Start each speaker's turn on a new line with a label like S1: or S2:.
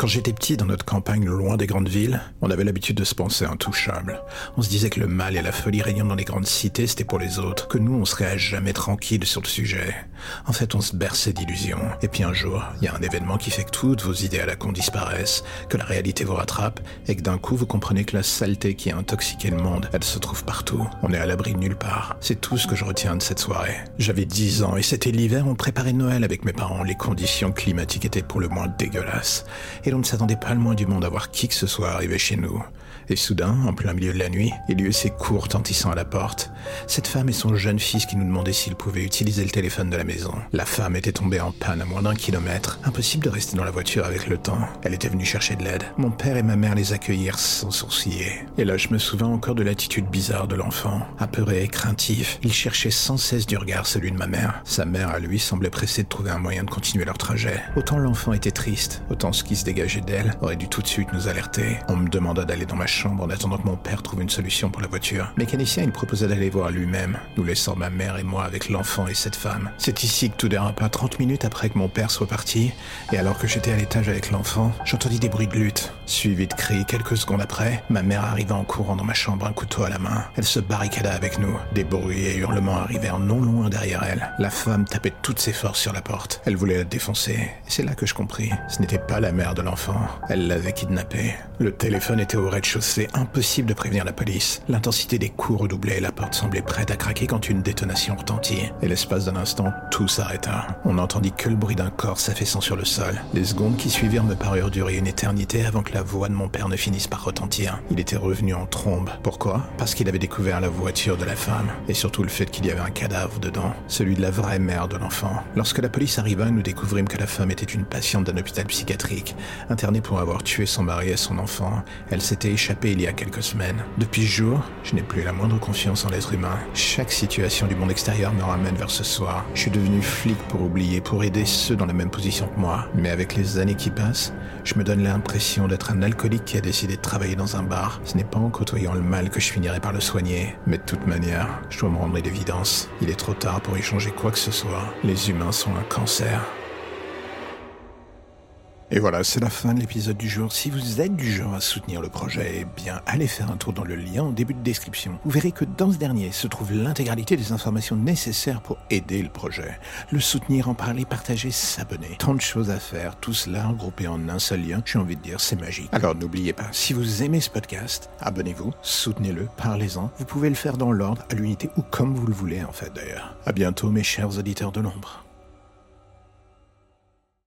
S1: Quand j'étais petit dans notre campagne loin des grandes villes, on avait l'habitude de se penser intouchable. On se disait que le mal et la folie régnant dans les grandes cités, c'était pour les autres, que nous, on serait à jamais tranquille sur le sujet. En fait, on se berçait d'illusions. Et puis un jour, il y a un événement qui fait que toutes vos idées à la con disparaissent, que la réalité vous rattrape, et que d'un coup, vous comprenez que la saleté qui a intoxiqué le monde, elle se trouve partout. On est à l'abri de nulle part. C'est tout ce que je retiens de cette soirée. J'avais 10 ans, et c'était l'hiver, on préparait Noël avec mes parents. Les conditions climatiques étaient pour le moins dégueulasses l'on ne s'attendait pas le moins du monde à voir qui que ce soit arriver chez nous. Et soudain, en plein milieu de la nuit, il y eut ses cours tentissant à la porte. Cette femme et son jeune fils qui nous demandaient s'ils pouvaient utiliser le téléphone de la maison. La femme était tombée en panne à moins d'un kilomètre. Impossible de rester dans la voiture avec le temps. Elle était venue chercher de l'aide. Mon père et ma mère les accueillirent sans sourciller. Et là, je me souviens encore de l'attitude bizarre de l'enfant. Apeuré et craintif, il cherchait sans cesse du regard celui de ma mère. Sa mère, à lui, semblait pressée de trouver un moyen de continuer leur trajet. Autant l'enfant était triste, autant ce qui se dégageait d'elle aurait dû tout de suite nous alerter. On me demanda d'aller dans ma chambre en attendant que mon père trouve une solution pour la voiture. Mécanicien, il proposa d'aller voir lui-même, nous laissant ma mère et moi avec l'enfant et cette femme. C'est ici que tout dérapa 30 minutes après que mon père soit parti, et alors que j'étais à l'étage avec l'enfant, j'entendis des bruits de lutte, suivis de cris. Quelques secondes après, ma mère arriva en courant dans ma chambre, un couteau à la main. Elle se barricada avec nous. Des bruits et hurlements arrivèrent non loin derrière elle. La femme tapait toutes ses forces sur la porte. Elle voulait la défoncer. C'est là que je compris. Ce n'était pas la mère de l'enfant. Elle l'avait kidnappé. Le téléphone était au rez-de-chaussée impossible de prévenir la police. L'intensité des coups redoublait la porte semblait prête à craquer quand une détonation retentit. Et l'espace d'un instant, tout s'arrêta. On n'entendit que le bruit d'un corps s'affaissant sur le sol. Les secondes qui suivirent me parurent durer une éternité avant que la voix de mon père ne finisse par retentir. Il était revenu en trombe. Pourquoi? Parce qu'il avait découvert la voiture de la femme. Et surtout le fait qu'il y avait un cadavre dedans. Celui de la vraie mère de l'enfant. Lorsque la police arriva, nous découvrîmes que la femme était une patiente d'un hôpital psychiatrique. Internée pour avoir tué son mari et son enfant, elle s'était échappée il y a quelques semaines. Depuis ce jour, je n'ai plus la moindre confiance en l'être humain. Chaque situation du monde extérieur me ramène vers ce soir. Je suis devenu flic pour oublier, pour aider ceux dans la même position que moi. Mais avec les années qui passent, je me donne l'impression d'être un alcoolique qui a décidé de travailler dans un bar. Ce n'est pas en côtoyant le mal que je finirai par le soigner. Mais de toute manière, je dois me rendre à l'évidence. Il est trop tard pour y changer quoi que ce soit. Les humains sont un cancer. Et voilà, c'est la fin de l'épisode du jour. Si vous êtes du genre à soutenir le projet, eh bien, allez faire un tour dans le lien en début de description. Vous verrez que dans ce dernier se trouve l'intégralité des informations nécessaires pour aider le projet. Le soutenir, en parler, partager, s'abonner. Tant de choses à faire, tout cela regroupé en un seul lien. J'ai envie de dire, c'est magique. Alors n'oubliez pas, si vous aimez ce podcast, abonnez-vous, soutenez-le, parlez-en. Vous pouvez le faire dans l'ordre, à l'unité ou comme vous le voulez en fait d'ailleurs. À bientôt mes chers auditeurs de l'ombre.